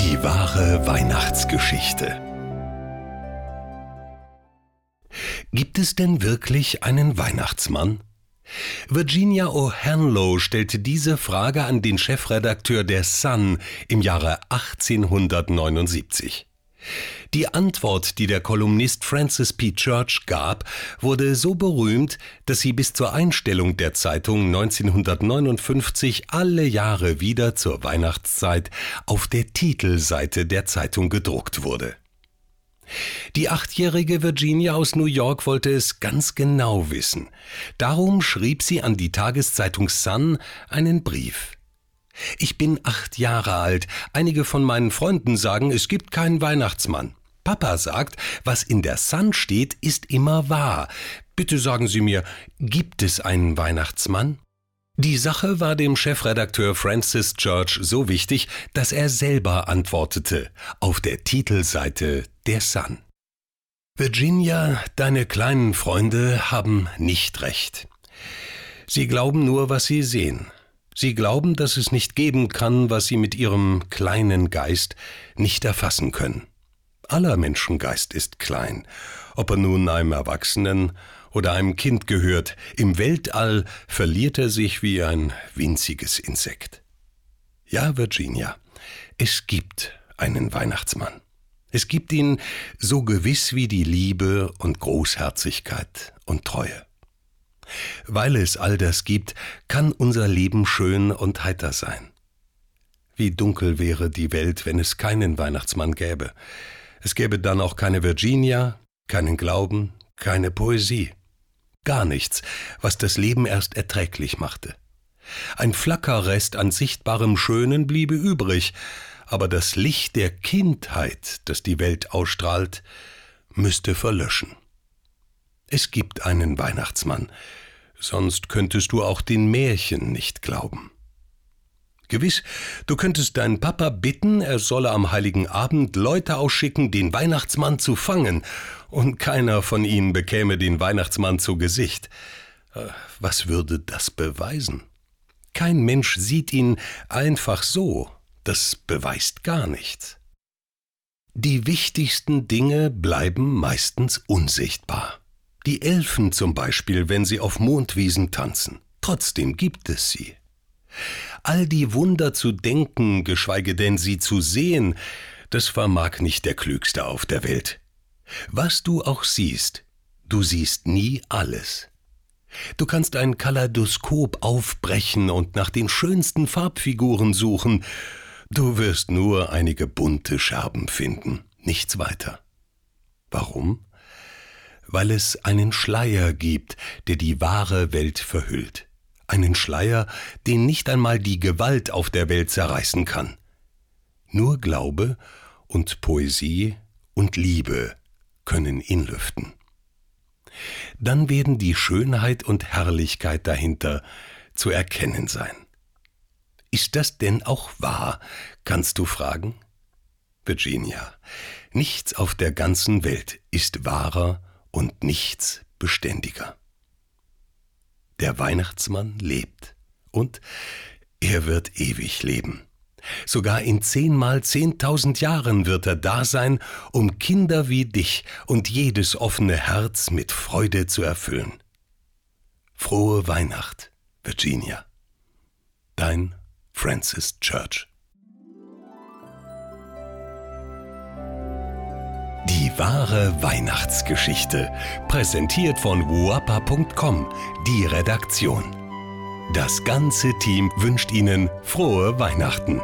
Die wahre Weihnachtsgeschichte. Gibt es denn wirklich einen Weihnachtsmann? Virginia O'Hanlow stellte diese Frage an den Chefredakteur der Sun im Jahre 1879. Die Antwort, die der Kolumnist Francis P. Church gab, wurde so berühmt, dass sie bis zur Einstellung der Zeitung 1959 alle Jahre wieder zur Weihnachtszeit auf der Titelseite der Zeitung gedruckt wurde. Die achtjährige Virginia aus New York wollte es ganz genau wissen. Darum schrieb sie an die Tageszeitung Sun einen Brief. Ich bin acht Jahre alt. Einige von meinen Freunden sagen, es gibt keinen Weihnachtsmann. Papa sagt, was in der Sun steht, ist immer wahr. Bitte sagen Sie mir, gibt es einen Weihnachtsmann? Die Sache war dem Chefredakteur Francis Church so wichtig, dass er selber antwortete auf der Titelseite der Sun. Virginia, deine kleinen Freunde haben nicht recht. Sie glauben nur, was sie sehen. Sie glauben, dass es nicht geben kann, was sie mit ihrem kleinen Geist nicht erfassen können. Aller Menschengeist ist klein, ob er nun einem Erwachsenen oder einem Kind gehört, im Weltall verliert er sich wie ein winziges Insekt. Ja, Virginia, es gibt einen Weihnachtsmann. Es gibt ihn so gewiss wie die Liebe und Großherzigkeit und Treue. Weil es all das gibt, kann unser Leben schön und heiter sein. Wie dunkel wäre die Welt, wenn es keinen Weihnachtsmann gäbe. Es gäbe dann auch keine Virginia, keinen Glauben, keine Poesie gar nichts, was das Leben erst erträglich machte. Ein Flackerrest an sichtbarem Schönen bliebe übrig, aber das Licht der Kindheit, das die Welt ausstrahlt, müsste verlöschen. Es gibt einen Weihnachtsmann, sonst könntest du auch den Märchen nicht glauben. Gewiss, du könntest deinen Papa bitten, er solle am heiligen Abend Leute ausschicken, den Weihnachtsmann zu fangen, und keiner von ihnen bekäme den Weihnachtsmann zu Gesicht. Äh, was würde das beweisen? Kein Mensch sieht ihn einfach so, das beweist gar nichts. Die wichtigsten Dinge bleiben meistens unsichtbar. Die Elfen zum Beispiel, wenn sie auf Mondwiesen tanzen. Trotzdem gibt es sie all die Wunder zu denken, geschweige denn sie zu sehen, das vermag nicht der Klügste auf der Welt. Was du auch siehst, du siehst nie alles. Du kannst ein Kaleidoskop aufbrechen und nach den schönsten Farbfiguren suchen, du wirst nur einige bunte Scherben finden, nichts weiter. Warum? Weil es einen Schleier gibt, der die wahre Welt verhüllt einen Schleier, den nicht einmal die Gewalt auf der Welt zerreißen kann. Nur Glaube und Poesie und Liebe können ihn lüften. Dann werden die Schönheit und Herrlichkeit dahinter zu erkennen sein. Ist das denn auch wahr, kannst du fragen? Virginia, nichts auf der ganzen Welt ist wahrer und nichts beständiger. Der Weihnachtsmann lebt. Und er wird ewig leben. Sogar in zehnmal zehntausend Jahren wird er da sein, um Kinder wie dich und jedes offene Herz mit Freude zu erfüllen. Frohe Weihnacht, Virginia. Dein Francis Church. Wahre Weihnachtsgeschichte, präsentiert von wapa.com, die Redaktion. Das ganze Team wünscht Ihnen frohe Weihnachten.